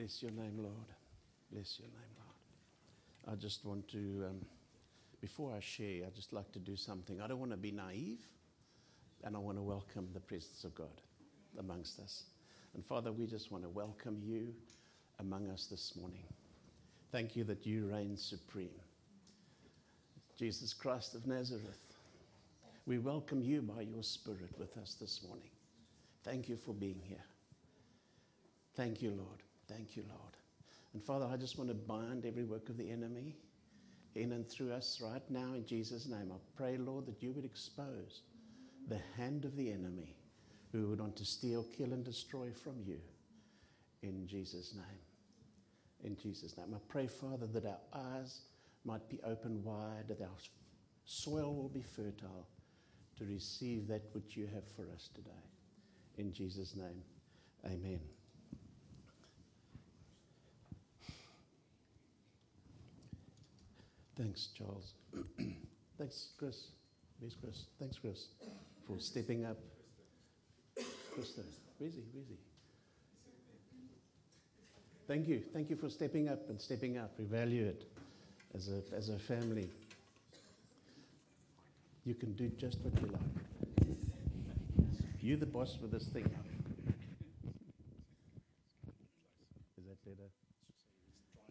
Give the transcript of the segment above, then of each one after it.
Bless your name, Lord. Bless your name, Lord. I just want to, um, before I share, I just like to do something. I don't want to be naive, and I want to welcome the presence of God amongst us. And Father, we just want to welcome you among us this morning. Thank you that you reign supreme. Jesus Christ of Nazareth, we welcome you by your Spirit with us this morning. Thank you for being here. Thank you, Lord. Thank you, Lord. And Father, I just want to bind every work of the enemy in and through us right now in Jesus' name. I pray, Lord, that you would expose the hand of the enemy who would want to steal, kill, and destroy from you in Jesus' name. In Jesus' name. I pray, Father, that our eyes might be open wide, that our soil will be fertile to receive that which you have for us today. In Jesus' name, amen. Thanks, Charles. Thanks, Chris. Where's Chris? Thanks, Chris, for stepping up. Krista? Where's he? Thank you. Thank you for stepping up and stepping up. We value it as a, as a family. You can do just what you like. You're the boss with this thing. Is that better?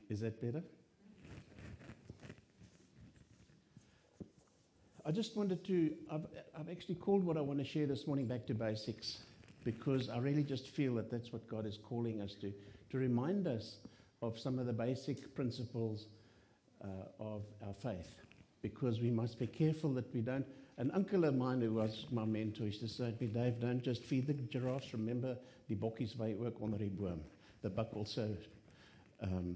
Is that better? I just wanted to, I've, I've actually called what I want to share this morning back to basics because I really just feel that that's what God is calling us to, to remind us of some of the basic principles uh, of our faith because we must be careful that we don't. An uncle of mine who was my mentor used to say to me, Dave, don't just feed the giraffes. Remember, the bokkies way work on the boom. The buck also um,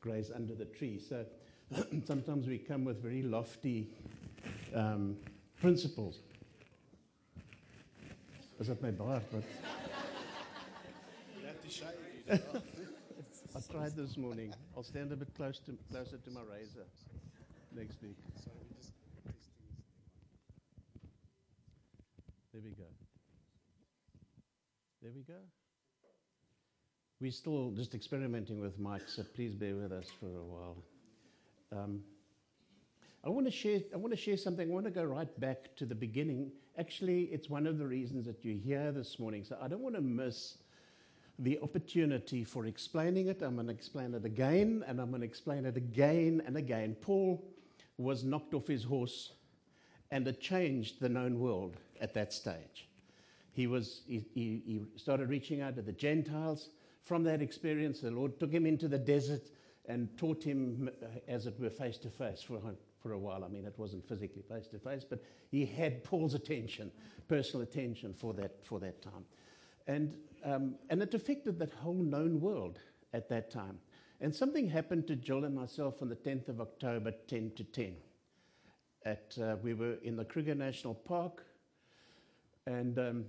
graze under the tree. So sometimes we come with very lofty um, principles. Is that my bar? But I tried this morning. I'll stand a bit close to, closer to my razor next week. There we go. There we go. We're still just experimenting with mics, so please bear with us for a while. Um, I want to share. I want to share something. I want to go right back to the beginning. Actually, it's one of the reasons that you're here this morning. So I don't want to miss the opportunity for explaining it. I'm going to explain it again, and I'm going to explain it again and again. Paul was knocked off his horse, and it changed the known world at that stage. He was. He, he, started reaching out to the Gentiles. From that experience, the Lord took him into the desert and taught him, uh, as it were, face to face for for a while. I mean, it wasn't physically face to face, but he had Paul's attention, personal attention for that, for that time. And, um, and it affected that whole known world at that time. And something happened to Jill and myself on the 10th of October, 10 to 10. At, uh, we were in the Kruger National Park, and um,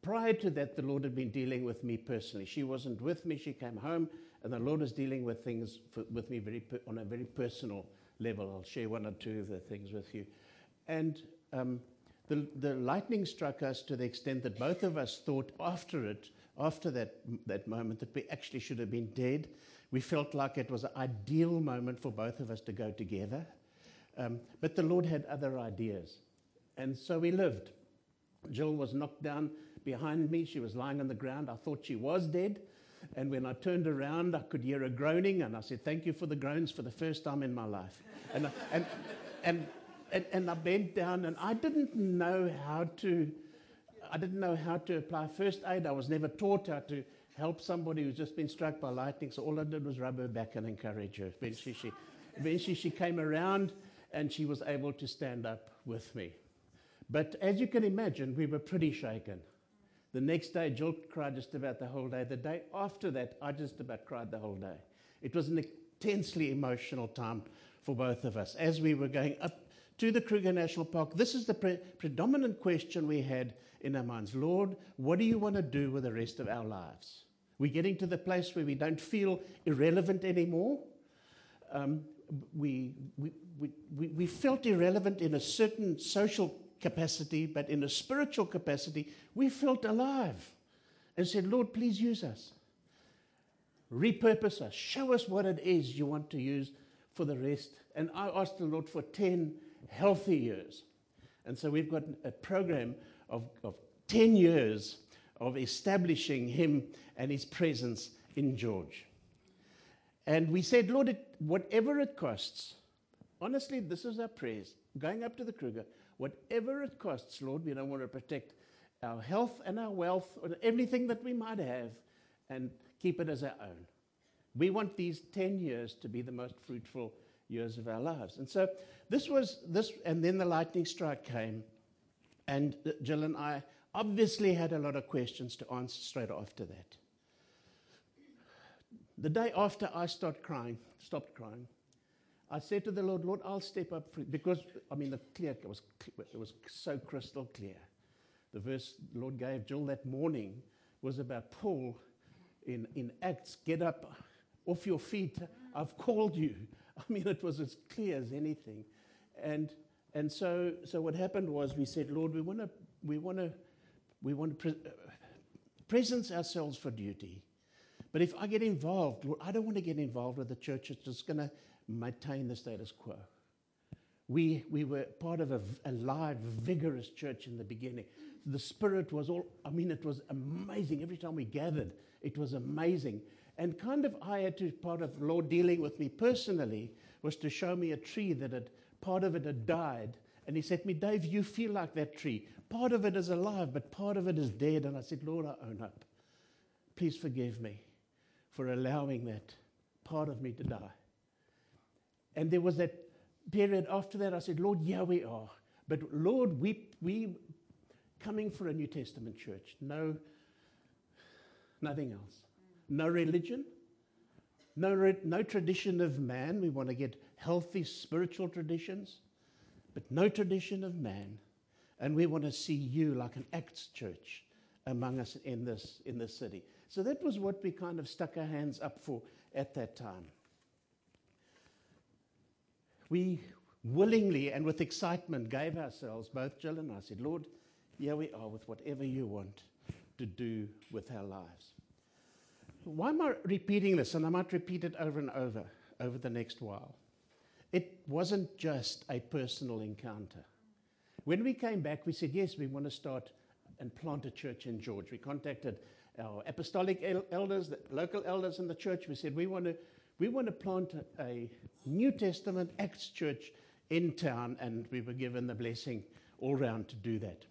prior to that, the Lord had been dealing with me personally. She wasn't with me, she came home and the Lord is dealing with things for, with me very on a very personal level. I'll share one or two of the things with you. And um, the, the lightning struck us to the extent that both of us thought after it, after that, that moment, that we actually should have been dead. We felt like it was an ideal moment for both of us to go together. Um, but the Lord had other ideas. And so we lived. Jill was knocked down behind me. She was lying on the ground. I thought she was dead. And when I turned around, I could hear a groaning, and I said, Thank you for the groans for the first time in my life. And, and, and, and, and I bent down, and I didn't know how to. I didn't know how to apply first aid. I was never taught how to help somebody who's just been struck by lightning. So all I did was rub her back and encourage her. Eventually, she, eventually she came around and she was able to stand up with me. But as you can imagine, we were pretty shaken. The next day, Jill cried just about the whole day. The day after that, I just about cried the whole day. It was an intensely emotional time for both of us. As we were going up to the Kruger National Park, this is the pre- predominant question we had in our minds Lord, what do you want to do with the rest of our lives? We're getting to the place where we don't feel irrelevant anymore. Um, we, we, we, we felt irrelevant in a certain social capacity, but in a spiritual capacity, we felt alive and said, Lord, please use us. repurpose us, show us what it is you want to use for the rest. And I asked the Lord for 10 healthy years. And so we've got a program of, of 10 years of establishing Him and His presence in George. And we said, Lord, it, whatever it costs, honestly, this is our prayers. Going up to the Kruger, whatever it costs, Lord, we don't want to protect our health and our wealth and everything that we might have and keep it as our own. We want these 10 years to be the most fruitful years of our lives. And so this was this, and then the lightning strike came, and Jill and I obviously had a lot of questions to answer straight after that. The day after I started crying, stopped crying, I said to the Lord, Lord, I'll step up for, because I mean the clear it was it was so crystal clear. The verse the Lord gave Jill that morning was about Paul in, in Acts, get up off your feet. I've called you. I mean, it was as clear as anything. And, and so, so what happened was we said, Lord, we want to we wanna, we wanna pre- uh, presence ourselves for duty. But if I get involved, Lord, I don't want to get involved with the church that's just going to maintain the status quo. We, we were part of a, a live, vigorous church in the beginning. The spirit was all, I mean, it was amazing. Every time we gathered, it was amazing. And kind of I had to, part of Lord dealing with me personally was to show me a tree that had, part of it had died. And he said to me, Dave, you feel like that tree. Part of it is alive, but part of it is dead. And I said, Lord, I own up. Please forgive me for allowing that part of me to die. And there was that period after that, I said, Lord, yeah, we are. But Lord, we, we coming for a New Testament church. No, nothing else. No religion. No, no tradition of man. We want to get healthy spiritual traditions, but no tradition of man. And we want to see you like an Acts church among us in this, in this city. So that was what we kind of stuck our hands up for at that time. We willingly and with excitement gave ourselves, both Jill and I said, Lord, here we are with whatever you want to do with our lives. Why am I repeating this? And I might repeat it over and over over the next while. It wasn't just a personal encounter. When we came back, we said, yes, we want to start and plant a church in George. We contacted our apostolic elders, the local elders in the church. We said, we want to, we want to plant a, New Testament Acts church in town, and we were given the blessing all round to do that.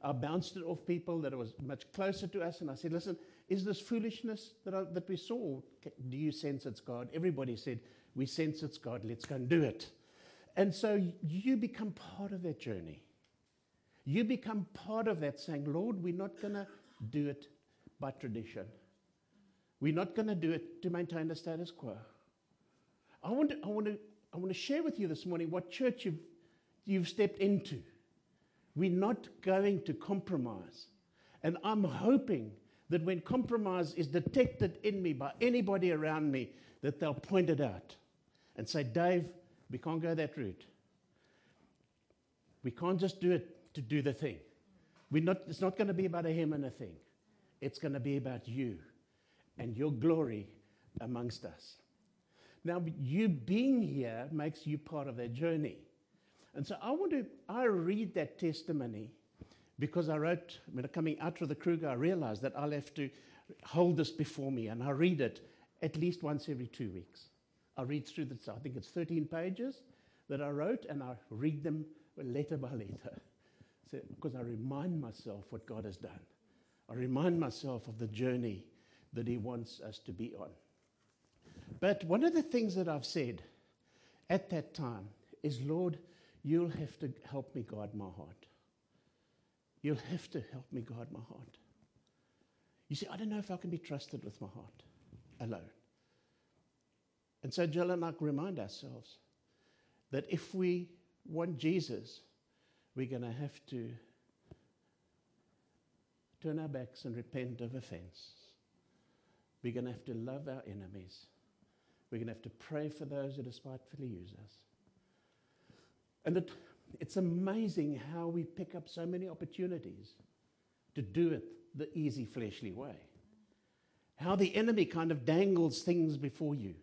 I bounced it off people that was much closer to us, and I said, listen, is this foolishness that, I, that we saw? Do you sense it's God? Everybody said, we sense it's God. Let's go and do it. And so you become part of that journey. You become part of that saying, Lord, we're not going to do it by tradition. We're not going to do it to maintain the status quo. I want to, I want to, I want to share with you this morning what church you've, you've stepped into. We're not going to compromise. And I'm hoping that when compromise is detected in me by anybody around me, that they'll point it out and say, Dave, we can't go that route. We can't just do it to do the thing. We're not, it's not going to be about a him and a thing. It's going to be about you and your glory amongst us. Now, you being here makes you part of that journey. And so I want to, I read that testimony because I wrote, when coming out of the Kruger, I realized that I'll have to hold this before me and I read it at least once every two weeks. I read through this, I think it's 13 pages that I wrote and I read them letter by letter. So, because I remind myself what God has done. I remind myself of the journey that He wants us to be on. But one of the things that I've said at that time is, Lord, you'll have to help me guard my heart. You'll have to help me guard my heart. You see, I don't know if I can be trusted with my heart alone. And so Jill and I remind ourselves that if we want Jesus, we're going to have to turn our backs and repent of offense. We're going to have to love our enemies. We're going to have to pray for those who despitefully use us. And it, it's amazing how we pick up so many opportunities to do it the easy, fleshly way. How the enemy kind of dangles things before you.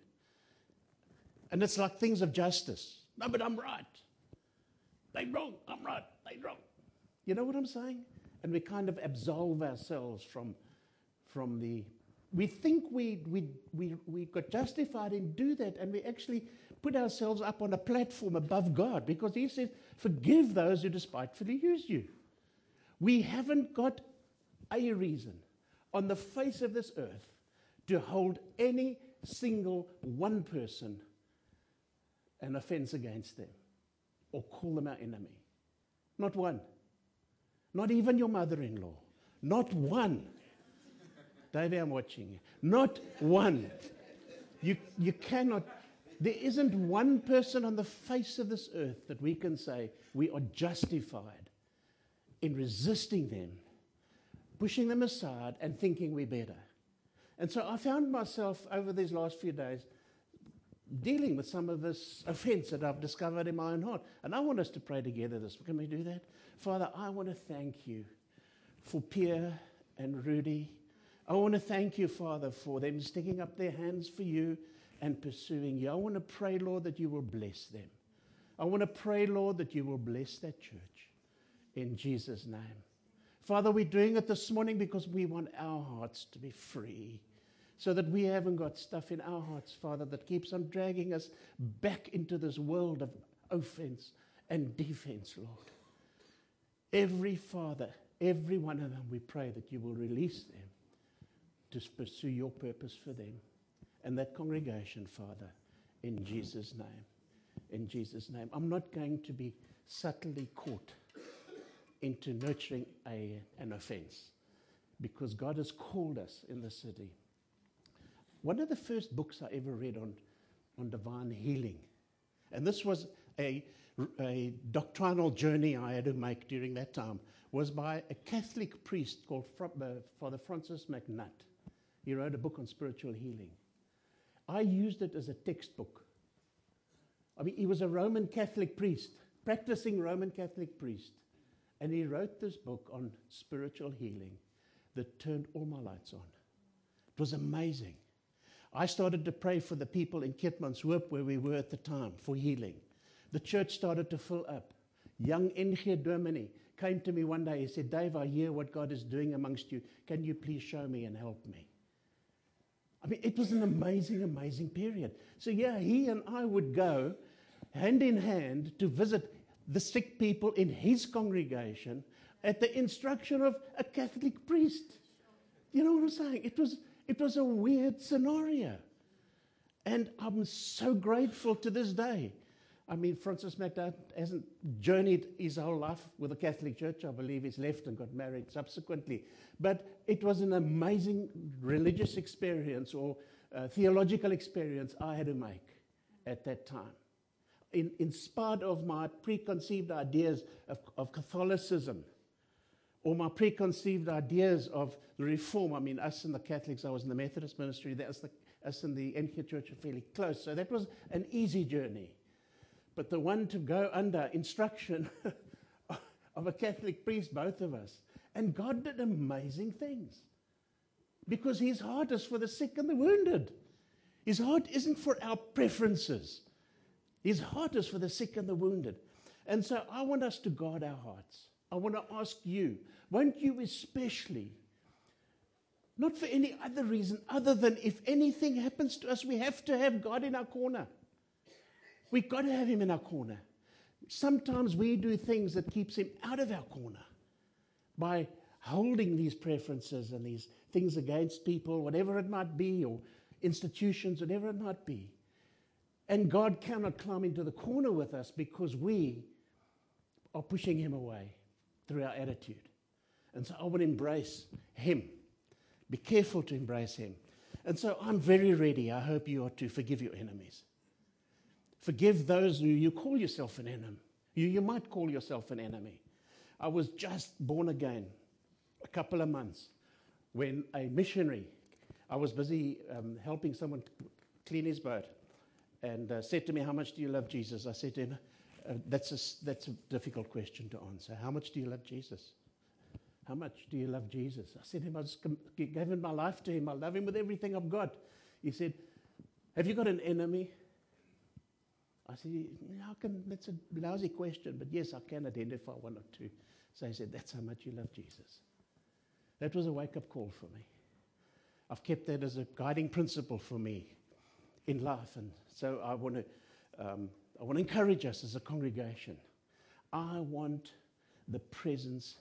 And it's like things of justice. No, but I'm right. They're wrong. I'm right. They're wrong. You know what I'm saying? And we kind of absolve ourselves from, from the. We think we, we, we, we got justified in do that, and we actually put ourselves up on a platform above God because He says, Forgive those who despitefully use you. We haven't got a reason on the face of this earth to hold any single one person an offense against them or call them our enemy. Not one. Not even your mother in law. Not one. Davey, I'm watching you. Not one. You, you cannot, there isn't one person on the face of this earth that we can say we are justified in resisting them, pushing them aside, and thinking we're better. And so I found myself over these last few days dealing with some of this offense that I've discovered in my own heart. And I want us to pray together this. Can we do that? Father, I want to thank you for Pierre and Rudy. I want to thank you, Father, for them sticking up their hands for you and pursuing you. I want to pray, Lord, that you will bless them. I want to pray, Lord, that you will bless that church in Jesus' name. Father, we're doing it this morning because we want our hearts to be free so that we haven't got stuff in our hearts, Father, that keeps on dragging us back into this world of offense and defense, Lord. Every Father, every one of them, we pray that you will release them to pursue your purpose for them and that congregation, Father, in Jesus' name. In Jesus' name. I'm not going to be subtly caught into nurturing a, an offense because God has called us in the city one of the first books I ever read on, on divine healing. And this was a, a doctrinal journey I had to make during that time, was by a Catholic priest called uh, Father Francis MacNutt. He wrote a book on spiritual healing. I used it as a textbook. I mean, he was a Roman Catholic priest, practicing Roman Catholic priest. And he wrote this book on spiritual healing that turned all my lights on. It was amazing. I started to pray for the people in Keetmanshoop where we were at the time for healing. The church started to fill up. Young NG dominee came to me one day. He said, Dave, I hear what God is doing amongst you. Can you please show me and help me? I mean, it was an amazing, amazing period. So, yeah, he and I would go hand in hand to visit the sick people in his congregation at the instruction of a Catholic priest. You know what I'm saying? It was it was a weird scenario. And I'm so grateful to this day. I mean, Francis MacNutt hasn't journeyed his whole life with the Catholic Church. I believe he's left and got married subsequently. But it was an amazing religious experience or uh, theological experience I had to make at that time. In, in spite of my preconceived ideas of, of Catholicism, or my preconceived ideas of the reform. I mean, us in the Catholics, I was in the Methodist ministry, that's the, us in the NG Church are fairly close. So that was an easy journey. But the one to go under instruction of a Catholic priest, both of us. And God did amazing things. Because his heart is for the sick and the wounded. His heart isn't for our preferences. His heart is for the sick and the wounded. And so I want us to guard our hearts. I want to ask you, won't you especially, not for any other reason other than if anything happens to us, we have to have God in our corner. We've got to have Him in our corner. Sometimes we do things that keeps Him out of our corner by holding these preferences and these things against people, whatever it might be, or institutions, whatever it might be. And God cannot climb into the corner with us because we are pushing Him away through our attitude. And so I would embrace Him. Be careful to embrace Him. And so I'm very ready. I hope you are to forgive your enemies. Forgive those who you call yourself an enemy. You, you might call yourself an enemy. I was just born again a couple of months when a missionary, I was busy um, helping someone clean his boat, and uh, said to me, How much do you love Jesus? I said to him, uh, that's, a, that's a difficult question to answer. How much do you love Jesus? How much do you love Jesus? I said to him, I just him my life to him. I love him with everything I've got. He said, Have you got an enemy? I said, How can that's a lousy question, but yes, I can identify one or two. So he said, That's how much you love Jesus. That was a wake up call for me. I've kept that as a guiding principle for me in life. And so I want to, um, I want to encourage us as a congregation. I want the presence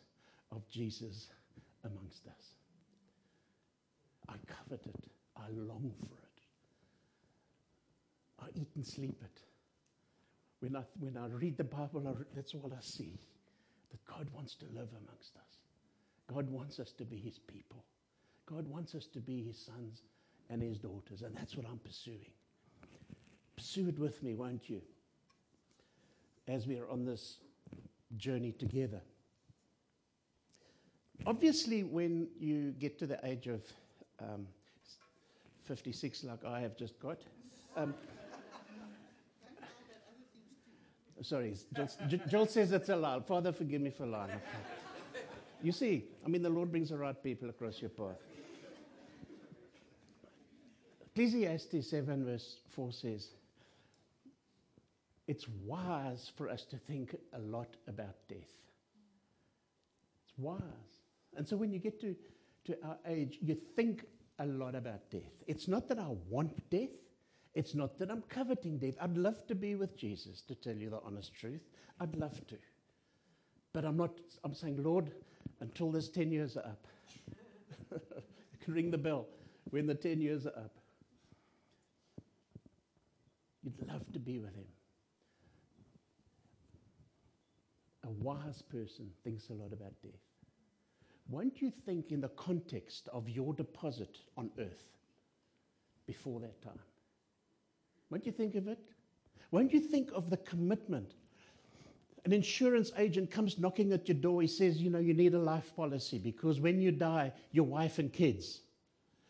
of Jesus amongst us. I covet it. I long for it. I eat and sleep it. When I, when I read the Bible, I, that's all I see that God wants to live amongst us. God wants us to be his people. God wants us to be his sons and his daughters, and that's what I'm pursuing. Pursue it with me, won't you? As we are on this journey together. Obviously, when you get to the age of um, 56, like I have just got, um, sorry, Joel, says it's a lie. Father, forgive me for lying. Okay. You see, I mean, the Lord brings the right people across your path. Ecclesiastes 7, verse 4 says, It's wise for us to think a lot about death. It's wise. And so when you get to, to our age, you think a lot about death. It's not that I want death. It's not that I'm coveting death. I'd love to be with Jesus, to tell you the honest truth. I'd love to. But I'm not, I'm saying, Lord, until this 10 years are up, you can ring the bell when the 10 years are up. You'd love to be with him. A wise person thinks a lot about death. Won't you think in the context of your deposit on earth before that time? Won't you think of it? Won't you think of the commitment? An insurance agent comes knocking at your door. He says, You know, you need a life policy because when you die, your wife and kids.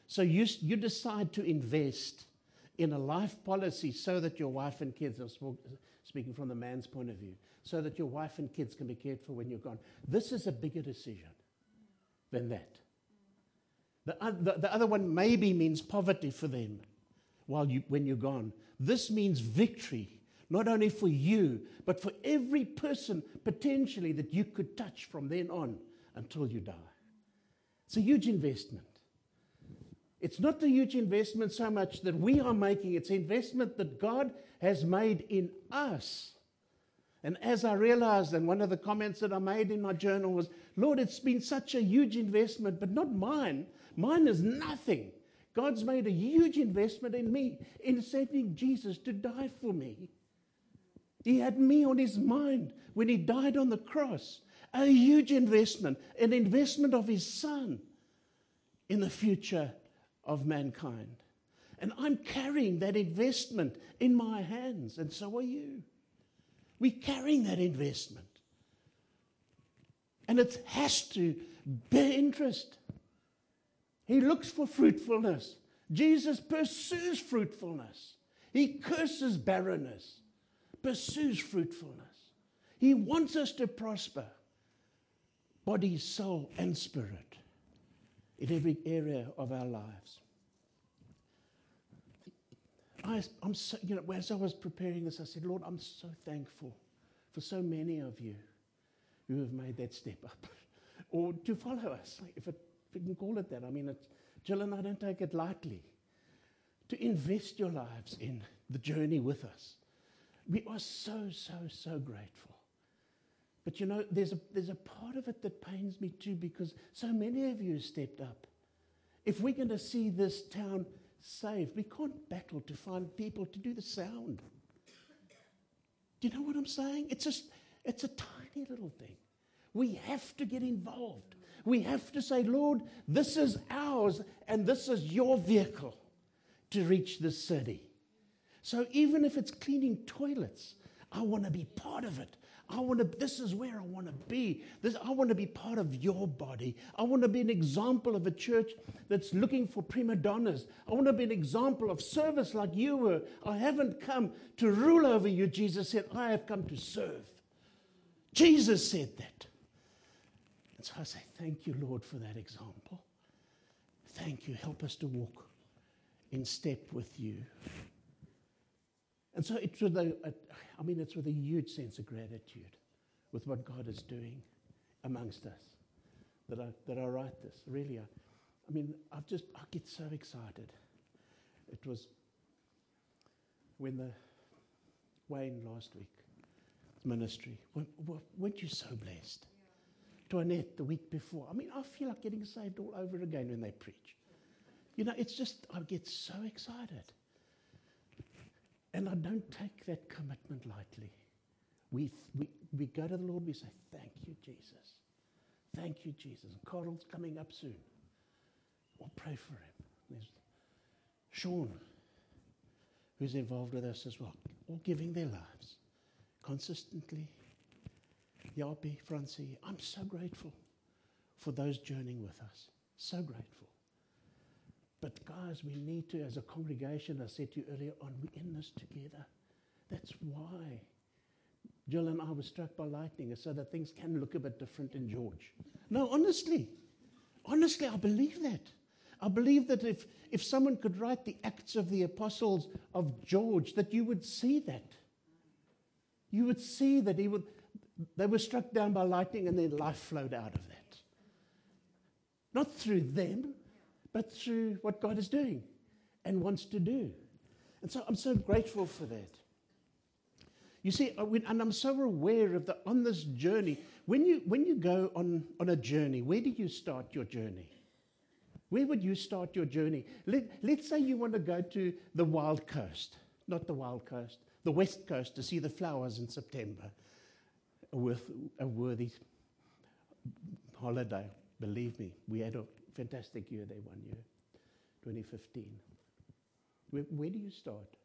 So you, you decide to invest in a life policy so that your wife and kids, I'm speaking from the man's point of view, so that your wife and kids can be cared for when you're gone. This is a bigger decision than that. The, the, the other one maybe means poverty for them while you, when you're gone. This means victory, not only for you, but for every person potentially that you could touch from then on until you die. It's a huge investment. It's not the huge investment so much that we are making, it's investment that God has made in us. And as I realized, and one of the comments that I made in my journal was, Lord, it's been such a huge investment, but not mine. Mine is nothing. God's made a huge investment in me in sending Jesus to die for me. He had me on his mind when he died on the cross. A huge investment, an investment of his son in the future of mankind. And I'm carrying that investment in my hands, and so are you. We're carrying that investment. And it has to bear interest. He looks for fruitfulness. Jesus pursues fruitfulness. He curses barrenness, pursues fruitfulness. He wants us to prosper, body, soul, and spirit, in every area of our lives. I, am so, you know, as I was preparing this, I said, Lord, I'm so thankful for so many of you who have made that step up or to follow us, if, it, we can call it that. I mean, Jill and I don't take it lightly. To invest your lives in the journey with us. We are so, so, so grateful. But you know, there's a, there's a part of it that pains me too because so many of you stepped up. If we're going to see this town saved. We can't battle to find people to do the sound. Do you know what I'm saying? It's just, it's a tiny little thing. We have to get involved. We have to say, Lord, this is ours and this is your vehicle to reach this city. So even if it's cleaning toilets, I want to be part of it. I want to, this is where I want to be. This, I want to be part of your body. I want to be an example of a church that's looking for prima donnas. I want to be an example of service like you were. I haven't come to rule over you, Jesus said. I have come to serve. Jesus said that. And so I say, Thank you, Lord, for that example. Thank you. Help us to walk in step with you. And so it's with a, I mean, it's with a huge sense of gratitude with what God is doing amongst us that I, that I write this. Really, I, I mean, I've just, I get so excited. It was when the Wayne last week, ministry, weren't you so blessed? Toinette the week before. I mean, I feel like getting saved all over again when they preach. You know, it's just, I get so excited. And I don't take that commitment lightly. We, we, we go to the Lord, we say, Thank you, Jesus. Thank you, Jesus. And Carl's coming up soon. We'll pray for him. There's Sean, who's involved with us as well, all giving their lives consistently. Yapi, Francie, I'm so grateful for those journeying with us. So grateful. But guys, we need to, as a congregation, I said to you earlier on, we're in this together. That's why. Jill and I were struck by lightning so that things can look a bit different in George. No, honestly. Honestly, I believe that. I believe that if, if someone could write the Acts of the Apostles of George, that you would see that. You would see that he would, they were struck down by lightning and their life flowed out of that. Not through them, but through what God is doing and wants to do. And so I'm so grateful for that. You see, and I'm so aware of the on this journey. When you when you go on, on a journey, where do you start your journey? Where would you start your journey? Let, let's say you want to go to the wild coast, not the wild coast, the west coast to see the flowers in September. A, worth, a worthy holiday, believe me. We had a fantastic year there one year, 2015. Where, where do you start?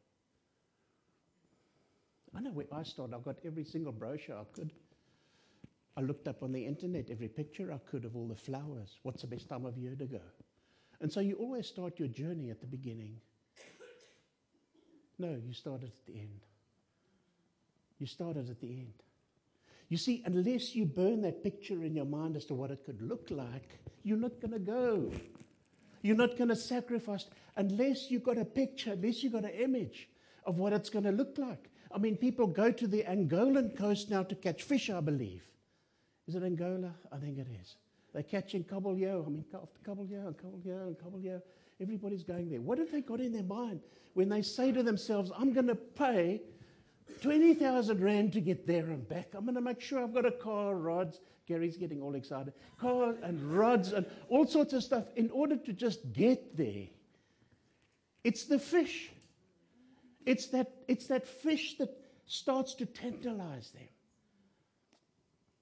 I know where I start. I got every single brochure I could. I looked up on the internet every picture I could of all the flowers. What's the best time of year to go? And so you always start your journey at the beginning. No, you start at the end. You started at the end. You see, unless you burn that picture in your mind as to what it could look like, you're not going to go. You're not going to sacrifice unless you've got a picture, unless you've got an image of what it's going to look like. I mean, people go to the Angolan coast now to catch fish, I believe. Is it Angola? I think it is. They're catching Kabeljou. I mean, Kabeljou and Kabeljou and Kabeljou. Everybody's going there. What have they got in their mind when they say to themselves, I'm going to pay 20,000 Rand to get there and back. I'm going to make sure I've got a car, rods. Gary's getting all excited. Car and rods and all sorts of stuff in order to just get there. It's the fish. It's that, it's that fish that starts to tantalize them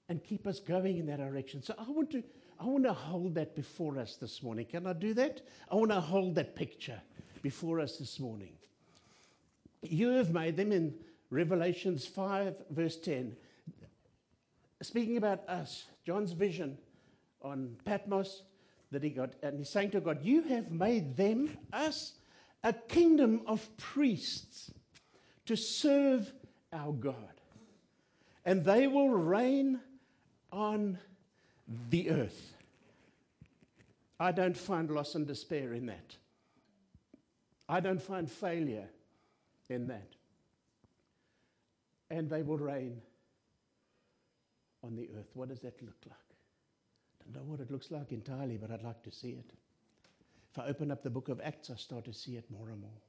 and keep us going in that direction. So I want to, I want to hold that before us this morning. Can I do that? I want to hold that picture before us this morning. You have made them in Revelations 5, verse 10. Speaking about us, John's vision on Patmos that he got, and he's saying to God, You have made them, us, a kingdom of priests to serve our God. And they will reign on the earth. I don't find loss and despair in that. I don't find failure in that and they will reign on the earth. What does that look like? I don't know what it looks like entirely, but I'd like to see it. If I open up the book of Acts, I start to see it more and more.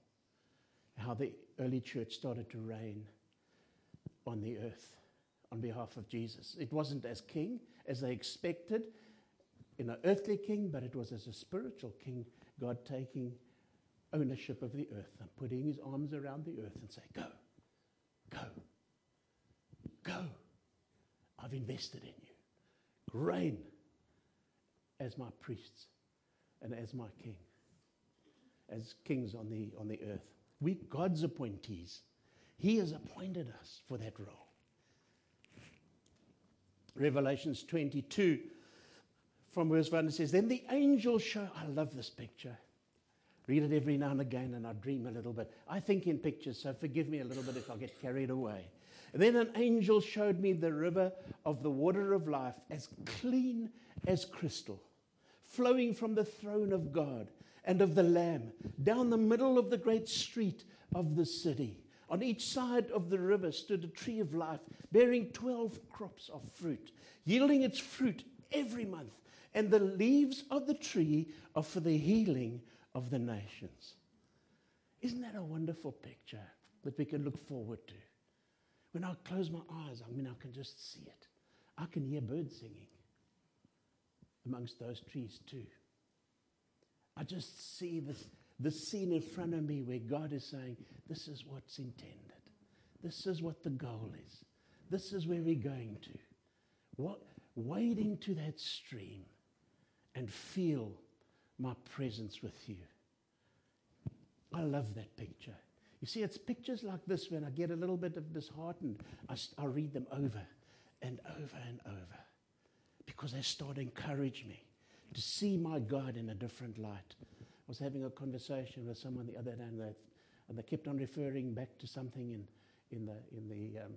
How the early church started to reign on the earth on behalf of Jesus. It wasn't as king as they expected in an earthly king, but it was as a spiritual king, God taking ownership of the earth and putting his arms around the earth and say, Go, go, Go. I've invested in you. Reign as my priests and as my king, as kings on the, on the earth. We God's appointees. He has appointed us for that role. Revelations 22 from verse 1 it says, Then the angel showed, I love this picture. Read it every now and again, and I dream a little bit. I think in pictures, so forgive me a little bit if I get carried away. And then an angel showed me the river of the water of life, as clean as crystal, flowing from the throne of God and of the Lamb, down the middle of the great street of the city. On each side of the river stood a tree of life, bearing 12 crops of fruit, yielding its fruit every month. And the leaves of the tree are for the healing of the nations. Isn't that a wonderful picture that we can look forward to? When I close my eyes, I mean, I can just see it. I can hear birds singing amongst those trees too. I just see this, this scene in front of me where God is saying, This is what's intended. This is what the goal is. This is where we're going to. What, wade into that stream and feel my presence with you. I love that picture. You see, it's pictures like this when I get a little bit of disheartened, I, I read them over and over and over because they start to encourage me to see my God in a different light. I was having a conversation with someone the other day, and they, and they kept on referring back to something in, in, the, in, the, um,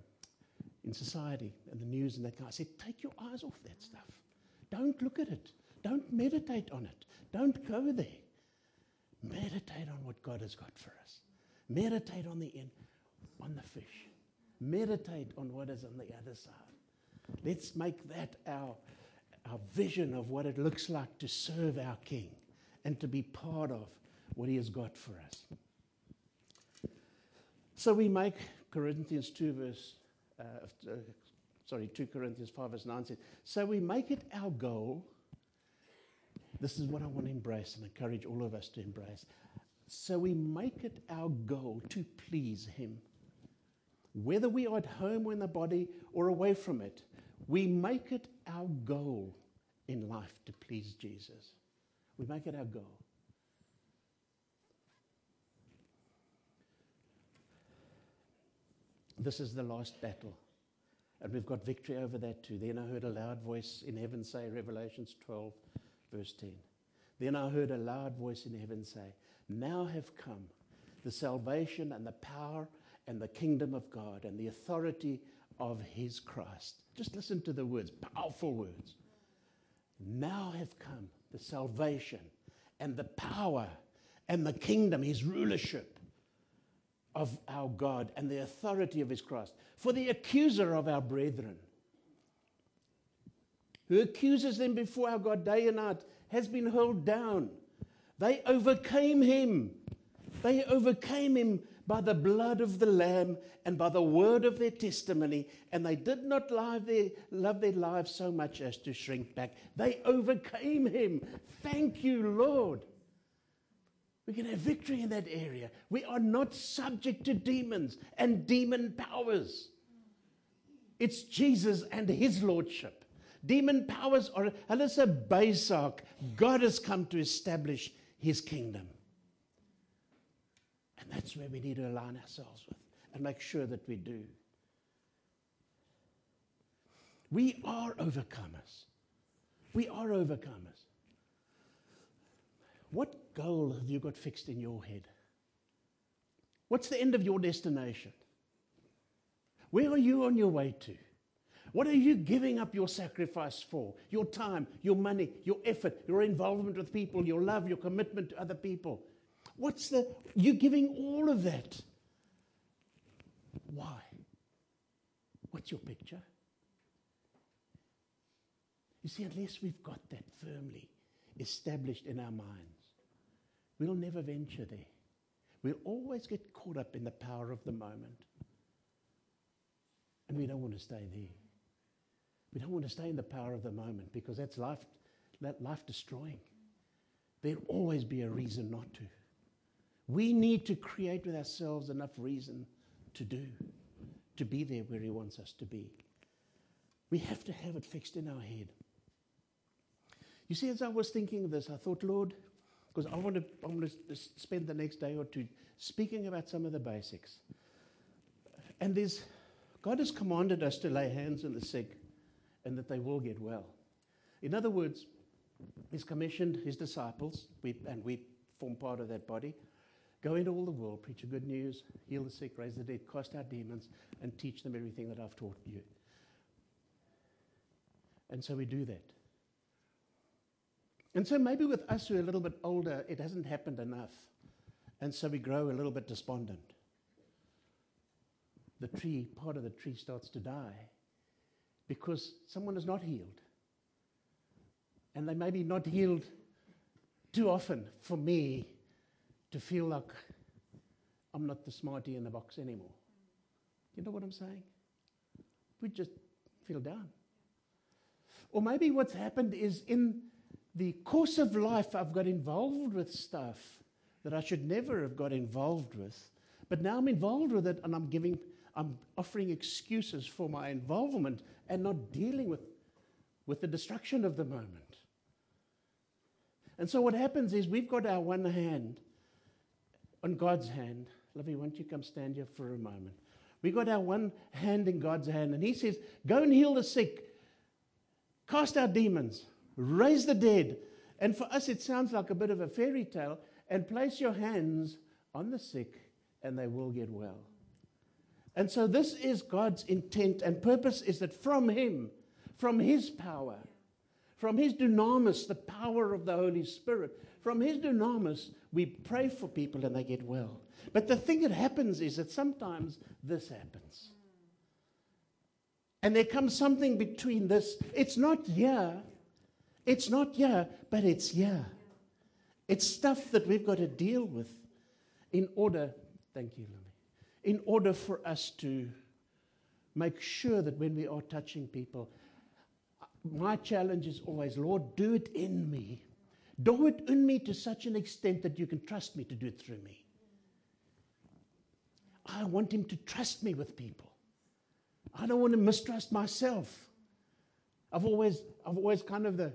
in society and the news and that kind. I said, take your eyes off that stuff. Don't look at it. Don't meditate on it. Don't go there. Meditate on what God has got for us. Meditate on the end, on the fish. Meditate on what is on the other side. Let's make that our our vision of what it looks like to serve our King and to be part of what He has got for us. So we make Corinthians 2 verse, uh, sorry, 2 Corinthians 5 verse 9 says, so we make it our goal. This is what I want to embrace and encourage all of us to embrace. So we make it our goal to please Him. Whether we are at home or in the body or away from it, we make it our goal in life to please Jesus. We make it our goal. This is the last battle. And we've got victory over that too. Then I heard a loud voice in heaven say, Revelations 12, verse 10. Then I heard a loud voice in heaven say, Now have come the salvation and the power and the kingdom of God and the authority of his Christ. Just listen to the words, powerful words. Now have come the salvation and the power and the kingdom, his rulership of our God and the authority of his Christ. For the accuser of our brethren, who accuses them before our God day and night, has been hurled down. They overcame him. They overcame him by the blood of the Lamb and by the word of their testimony, and they did not love their, love their lives so much as to shrink back. They overcame him. Thank you, Lord. We can have victory in that area. We are not subject to demons and demon powers. It's Jesus and his lordship. Demon powers are, hulle is God has come to establish his kingdom. And that's where we need to align ourselves with and make sure that we do. We are overcomers. We are overcomers. What goal have you got fixed in your head? What's the end of your destination? Where are you on your way to? What are you giving up your sacrifice for? Your time, your money, your effort, your involvement with people, your love, your commitment to other people. What's the, you're giving all of that. Why? What's your picture? You see, unless we've got that firmly established in our minds, we'll never venture there. We'll always get caught up in the power of the moment. And we don't want to stay there. We don't want to stay in the power of the moment because that's life, that life destroying. There'll always be a reason not to. We need to create with ourselves enough reason to do, to be there where He wants us to be. We have to have it fixed in our head. You see, as I was thinking of this, I thought, Lord, because I want to, I want to spend the next day or two speaking about some of the basics. And there's, God has commanded us to lay hands on the sick and that they will get well. In other words, He's commissioned His disciples, we, and we form part of that body. Go into all the world, preach the good news, heal the sick, raise the dead, cast out demons, and teach them everything that I've taught you. And so we do that. And so maybe with us who are a little bit older, it hasn't happened enough. And so we grow a little bit despondent. The tree, part of the tree starts to die because someone is not healed. And they may be not healed too often for me to feel like I'm not the smarty in the box anymore. You know what I'm saying? We just feel down. Or maybe what's happened is in the course of life, I've got involved with stuff that I should never have got involved with. But now I'm involved with it and I'm giving, I'm offering excuses for my involvement and not dealing with, with the destruction of the moment. And so what happens is we've got our one hand on God's hand. Lovey, won't you come stand here for a moment? We got our one hand in God's hand, and He says, Go and heal the sick, cast out demons, raise the dead. And for us, it sounds like a bit of a fairy tale. And place your hands on the sick, and they will get well. And so, this is God's intent and purpose is that from Him, from His power, from His dunamis, the power of the Holy Spirit, from His dunamis, we pray for people and they get well. But the thing that happens is that sometimes this happens. And there comes something between this. It's not yeah, it's not yeah, but it's yeah. It's stuff that we've got to deal with in order, thank you, Lily, in order for us to make sure that when we are touching people, my challenge is always, Lord, do it in me. Do it in me to such an extent that you can trust me to do it through me. I want him to trust me with people. I don't want to mistrust myself. I've always, I've always kind of the,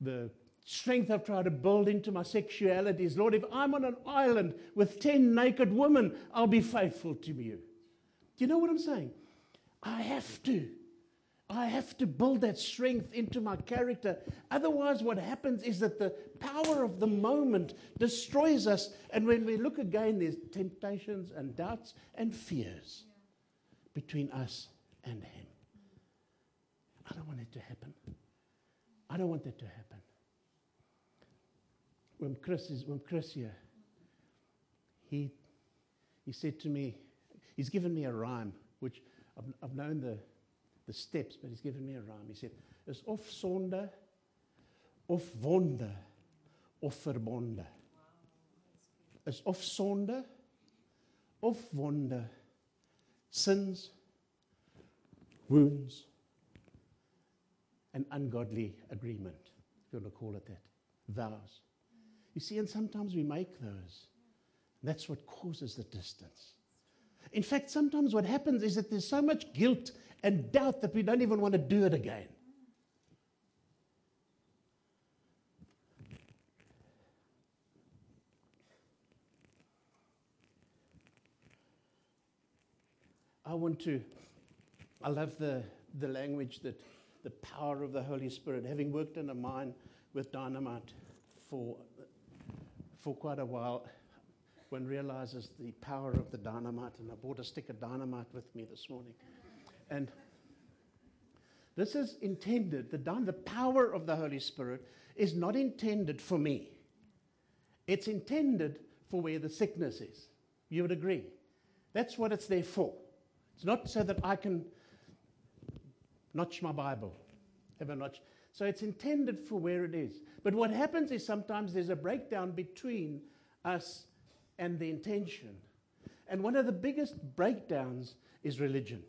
the strength I've tried to build into my sexuality is Lord, if I'm on an island with 10 naked women, I'll be faithful to you. Do you know what I'm saying? I have to. I have to build that strength into my character. Otherwise, what happens is that the power of the moment destroys us. And when we look again, there's temptations and doubts and fears between us and Him. I don't want it to happen. I don't want that to happen. When Chris is when Chris here, he he said to me, he's given me a rhyme, which I've, I've known the the steps, but he's given me a rhyme. He said, is of sonde, of wonde, of verbonde. Is of sonde, of wonde, sins, wounds, an ungodly agreement, if you want to call it that, vows. You see, and sometimes we make those. That's what causes the distance. In fact, sometimes what happens is that there's so much guilt and doubt that we don't even want to do it again. I want to, I love the, the language that the power of the Holy Spirit, having worked in a mine with dynamite for, for quite a while, one realizes the power of the dynamite. And I bought a stick of dynamite with me this morning. And this is intended, the, the power of the Holy Spirit is not intended for me. It's intended for where the sickness is. You would agree. That's what it's there for. It's not so that I can notch my Bible, have a notch. So it's intended for where it is. But what happens is sometimes there's a breakdown between us and the intention. And one of the biggest breakdowns is religion.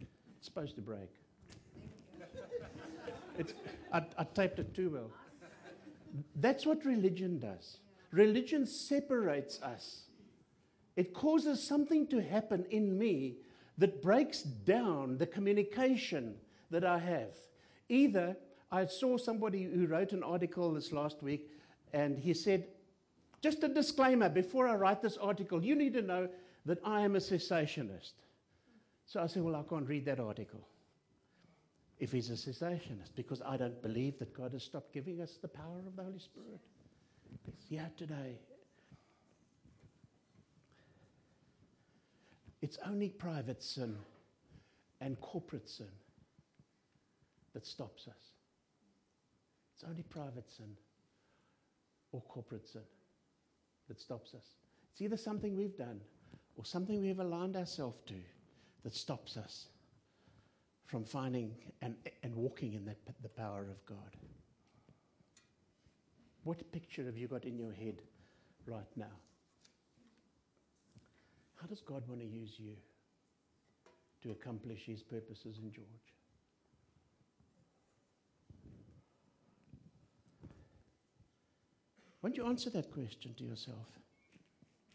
It's supposed to break. I, I taped it too well. That's what religion does. Religion separates us. It causes something to happen in me that breaks down the communication that I have. Either I saw somebody who wrote an article this last week, and he said, just a disclaimer before I write this article, you need to know that I am a cessationist. So I said, Well, I can't read that article if he's a cessationist because I don't believe that God has stopped giving us the power of the Holy Spirit. is here today. It's only private sin and corporate sin that stops us. It's only private sin or corporate sin that stops us. It's either something we've done or something we've aligned ourselves to that stops us from finding and, and walking in that, the power of God. What picture have you got in your head right now? How does God want to use you to accomplish his purposes in George? Why don't you answer that question to yourself?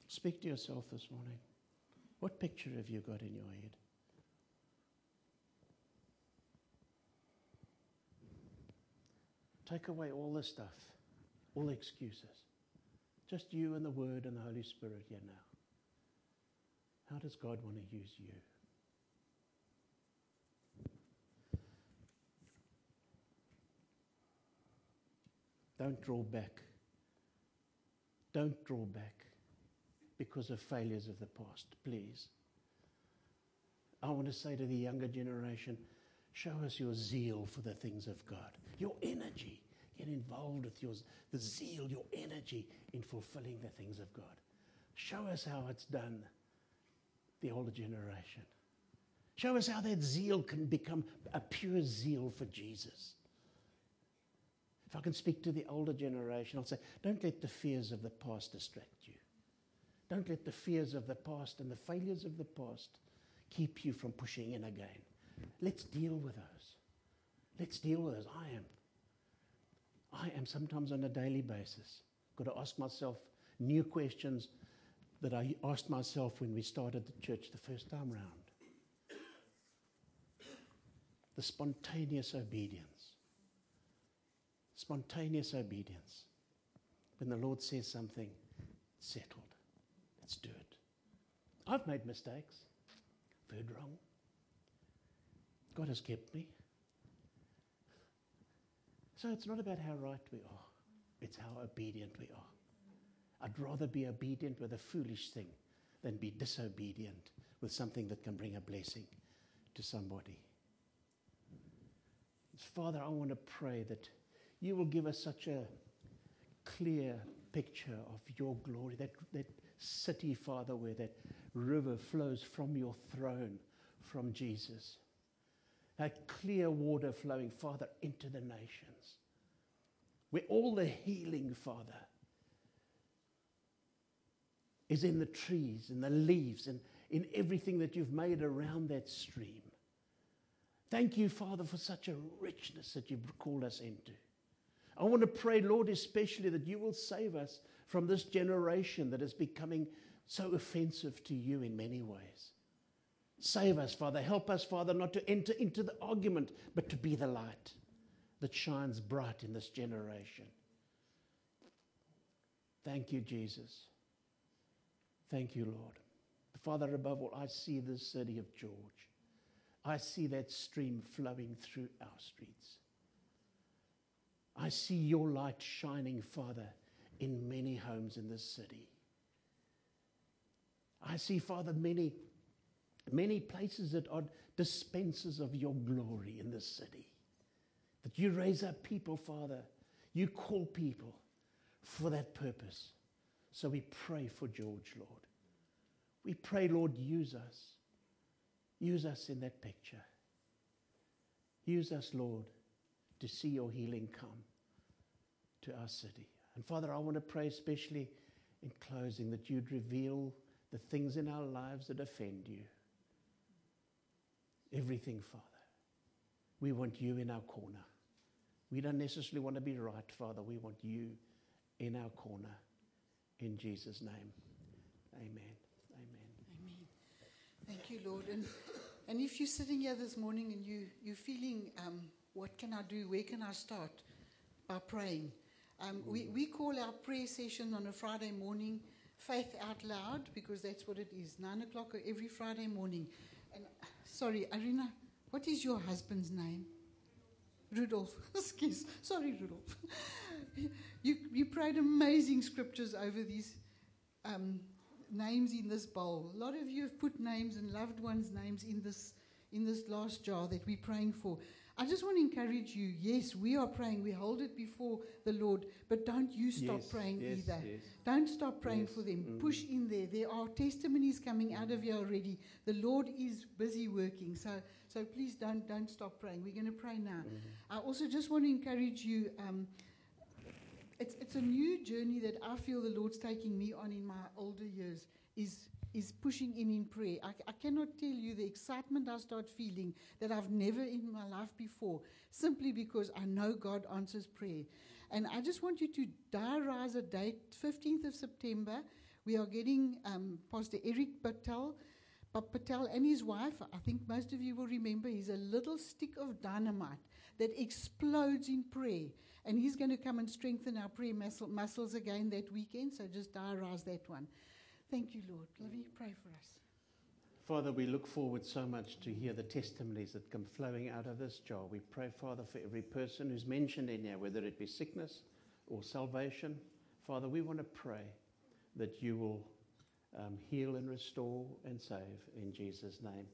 Speak to yourself this morning. What picture have you got in your head? Take away all the stuff, all excuses. Just you and the Word and the Holy Spirit here now. How does God want to use you? Don't draw back. Don't draw back because of failures of the past, please. I want to say to the younger generation show us your zeal for the things of God, your energy. Get involved with your, the zeal, your energy in fulfilling the things of God. Show us how it's done, the older generation. Show us how that zeal can become a pure zeal for Jesus. If I can speak to the older generation, I'll say, don't let the fears of the past distract you. Don't let the fears of the past and the failures of the past keep you from pushing in again. Let's deal with those. Let's deal with those. I am. I am sometimes on a daily basis. Got to ask myself new questions that I asked myself when we started the church the first time round. The spontaneous obedience. Spontaneous obedience. When the Lord says something, it's settled. Let's do it. I've made mistakes, I've heard wrong. God has kept me. So it's not about how right we are, it's how obedient we are. I'd rather be obedient with a foolish thing than be disobedient with something that can bring a blessing to somebody. Father, I want to pray that you will give us such a clear picture of your glory, that, that city, Father, where that river flows from your throne, from Jesus. A clear water flowing, Father, into the nations. Where all the healing, Father, is in the trees, in the leaves, and in everything that you've made around that stream. Thank you, Father, for such a richness that you've called us into. I want to pray, Lord, especially that you will save us from this generation that is becoming so offensive to you in many ways. Save us, Father. Help us, Father, not to enter into the argument, but to be the light that shines bright in this generation. Thank you, Jesus. Thank you, Lord. Father, above all, I see the city of George. I see that stream flowing through our streets. I see your light shining, Father, in many homes in this city. I see, Father, many, many places that are dispensers of your glory in this city. That you raise up people, Father. You call people for that purpose. So we pray for George, Lord. We pray, Lord, use us. Use us in that picture. Use us, Lord, to see your healing come to our city. And Father, I want to pray especially in closing that you'd reveal the things in our lives that offend you. Everything, Father. We want you in our corner. We don't necessarily want to be right, Father. We want you in our corner. In Jesus' name. Amen. Amen. Amen. Thank you, Lord. And, and if you're sitting here this morning and you, you're feeling, um, what can I do? Where can I start? By praying. Um, we, we call our prayer session on a Friday morning Faith Out Loud because that's what it is. Nine o'clock every Friday morning. And sorry, Arina, what is your husband's name? Rudolph. Excuse. Sorry, Rudolph. you, you prayed amazing scriptures over these um, names in this bowl. A lot of you have put names and loved ones' names in this, in this last jar that we're praying for. I just want to encourage you. Yes, we are praying. We hold it before the Lord, but don't you stop Yes, praying yes, either. yes. Don't stop praying for them. mm. Push in there. There are testimonies coming out of you already. The Lord is busy working. So, so please don't don't stop praying. We're going to pray now. I also just want to encourage you. Um, it's it's a new journey that I feel the Lord's taking me on in my older years. Is is pushing in in prayer. I, I cannot tell you the excitement I start feeling that I've never in my life before, simply because I know God answers prayer. And I just want you to diarize a date, 15th of September. We are getting um, Pastor Eric Patel, Pa- Patel and his wife. I think most of you will remember he's a little stick of dynamite that explodes in prayer. And he's going to come and strengthen our prayer muscle, muscles again that weekend. So just diarize that one. Thank you, Lord. Lovey, pray for us. Father, we look forward so much to hear the testimonies that come flowing out of this jar. We pray, Father, for every person who's mentioned in here, whether it be sickness or salvation. Father, we want to pray that you will um, heal and restore and save in Jesus' name.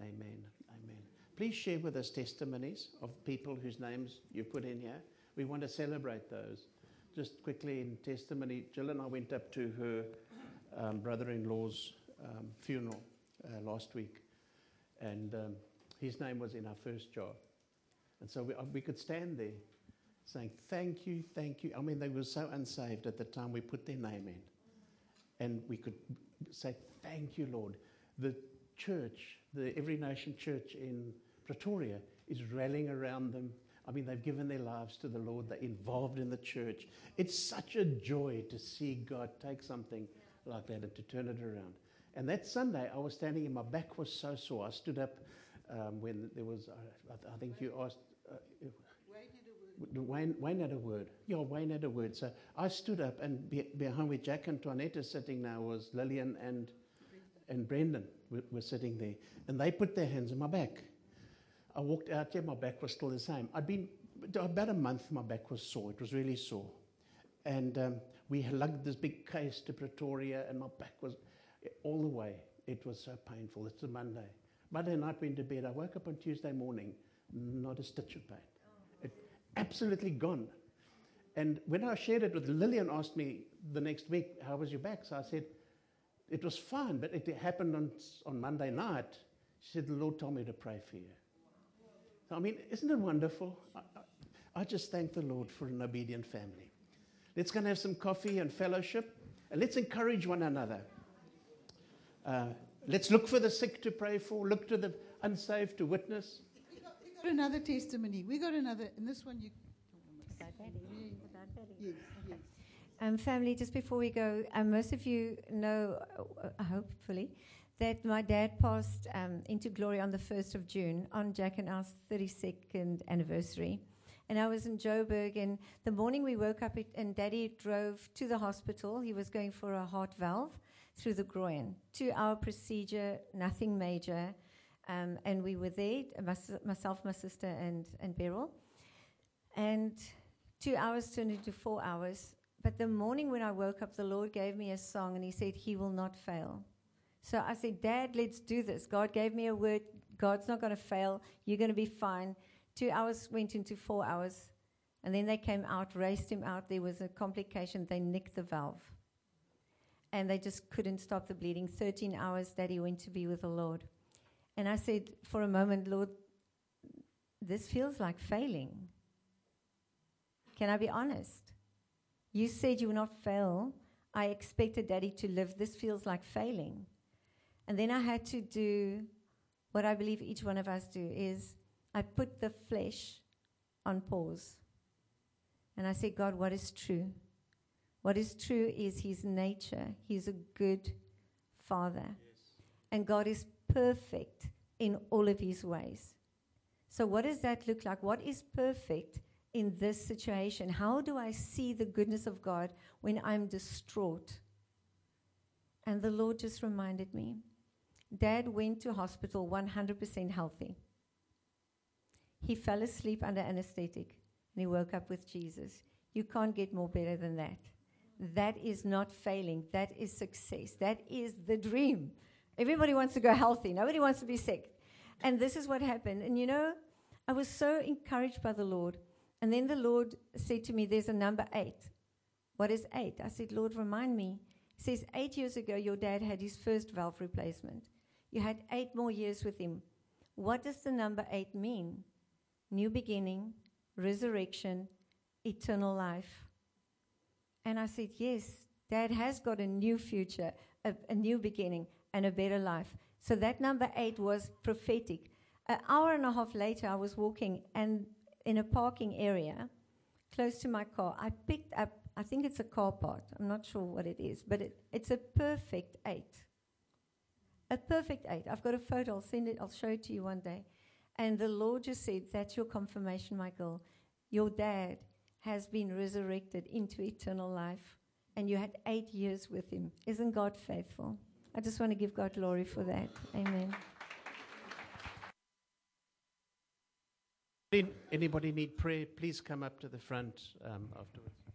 Amen. Amen. Please share with us testimonies of people whose names you put in here. We want to celebrate those. Just quickly in testimony, Jill and I went up to her um, brother-in-law's um, funeral uh, last week, and um, his name was in our first jar, and so we, uh, we could stand there saying thank you, thank you. I mean, they were so unsaved at the time we put their name in, and we could say thank you, Lord. The church, the Every Nation Church in Pretoria, is rallying around them. I mean, they've given their lives to the Lord. They're involved in the church. It's such a joy to see God take something like that and to turn it around. And that Sunday, I was standing and my back was so sore. I stood up um, when there was, uh, I, I think you asked, uh, Wayne, Wayne had a word. Yeah, Wayne had a word. So I stood up, and be, behind where Jack and Toinette is sitting now was Lillian and, and Brendan were, were sitting there. And they put their hands on my back. I walked out here, my back was still the same. I'd been, about a month, my back was sore. It was really sore. And um, we lugged this big case to Pretoria, and my back was all the way. It was so painful. It's a Monday. Monday night, went to bed. I woke up on Tuesday morning, not a stitch of pain. It, absolutely gone. And when I shared it with Lillian, asked me the next week, "How was your back?" So I said, "It was fine, but it happened on on Monday night." She said, "The Lord told me to pray for you." So I mean, isn't it wonderful? I, I, I just thank the Lord for an obedient family. Let's go and have some coffee and fellowship, and let's encourage one another. Uh, let's look for the sick to pray for, look to the unsaved to witness. We got, we got another testimony. We got another, and this one you. Without Daddy. Without Daddy. Yes, yes. Um, family, just before we go, um, most of you know, uh, hopefully, that my dad passed um, into glory on the 1st of June, on Jack and I's 32nd anniversary. And I was in Joburg, and the morning we woke up, and Daddy drove to the hospital. He was going for a heart valve through the groin. Two hour procedure, nothing major. Um, and we were there, mys- myself, my sister, and, and Beryl. And two hours turned into four hours. But the morning when I woke up, the Lord gave me a song and He said, He will not fail. So I said, Dad, let's do this. God gave me a word. God's not going to fail. You're going to be fine. Two hours went into four hours. And then they came out, raced him out. There was a complication. They nicked the valve. And they just couldn't stop the bleeding. 13 hours, Daddy went to be with the Lord. And I said, for a moment, Lord, this feels like failing. Can I be honest? You said you will not fail. I expected daddy to live. This feels like failing. And then I had to do what I believe each one of us do is I put the flesh on pause. And I said, God, what is true? What is true is his nature. He's a good father. And God is perfect in all of his ways. So, what does that look like? What is perfect in this situation? How do I see the goodness of God when I'm distraught? And the Lord just reminded me Dad went to hospital 100% healthy. He fell asleep under anesthetic and he woke up with Jesus. You can't get more better than that. That is not failing. That is success. That is the dream. Everybody wants to go healthy. Nobody wants to be sick. And this is what happened. And you know, I was so encouraged by the Lord. And then the Lord said to me, There's a number eight. What is eight? I said, Lord, remind me. He says, Eight years ago, your dad had his first valve replacement. You had eight more years with him. What does the number eight mean? New beginning, resurrection, eternal life. And I said, Yes, dad has got a new future, a, a new beginning, and a better life. So that number eight was prophetic. An hour and a half later, I was walking and in a parking area close to my car. I picked up, I think it's a car part. I'm not sure what it is, but it, it's a perfect eight. A perfect eight. I've got a photo. I'll send it. I'll show it to you one day. And the Lord just said, That's your confirmation, Michael. Your dad has been resurrected into eternal life. And you had eight years with him. Isn't God faithful? I just want to give God glory for that. Amen. Anybody need prayer? Please come up to the front um, afterwards.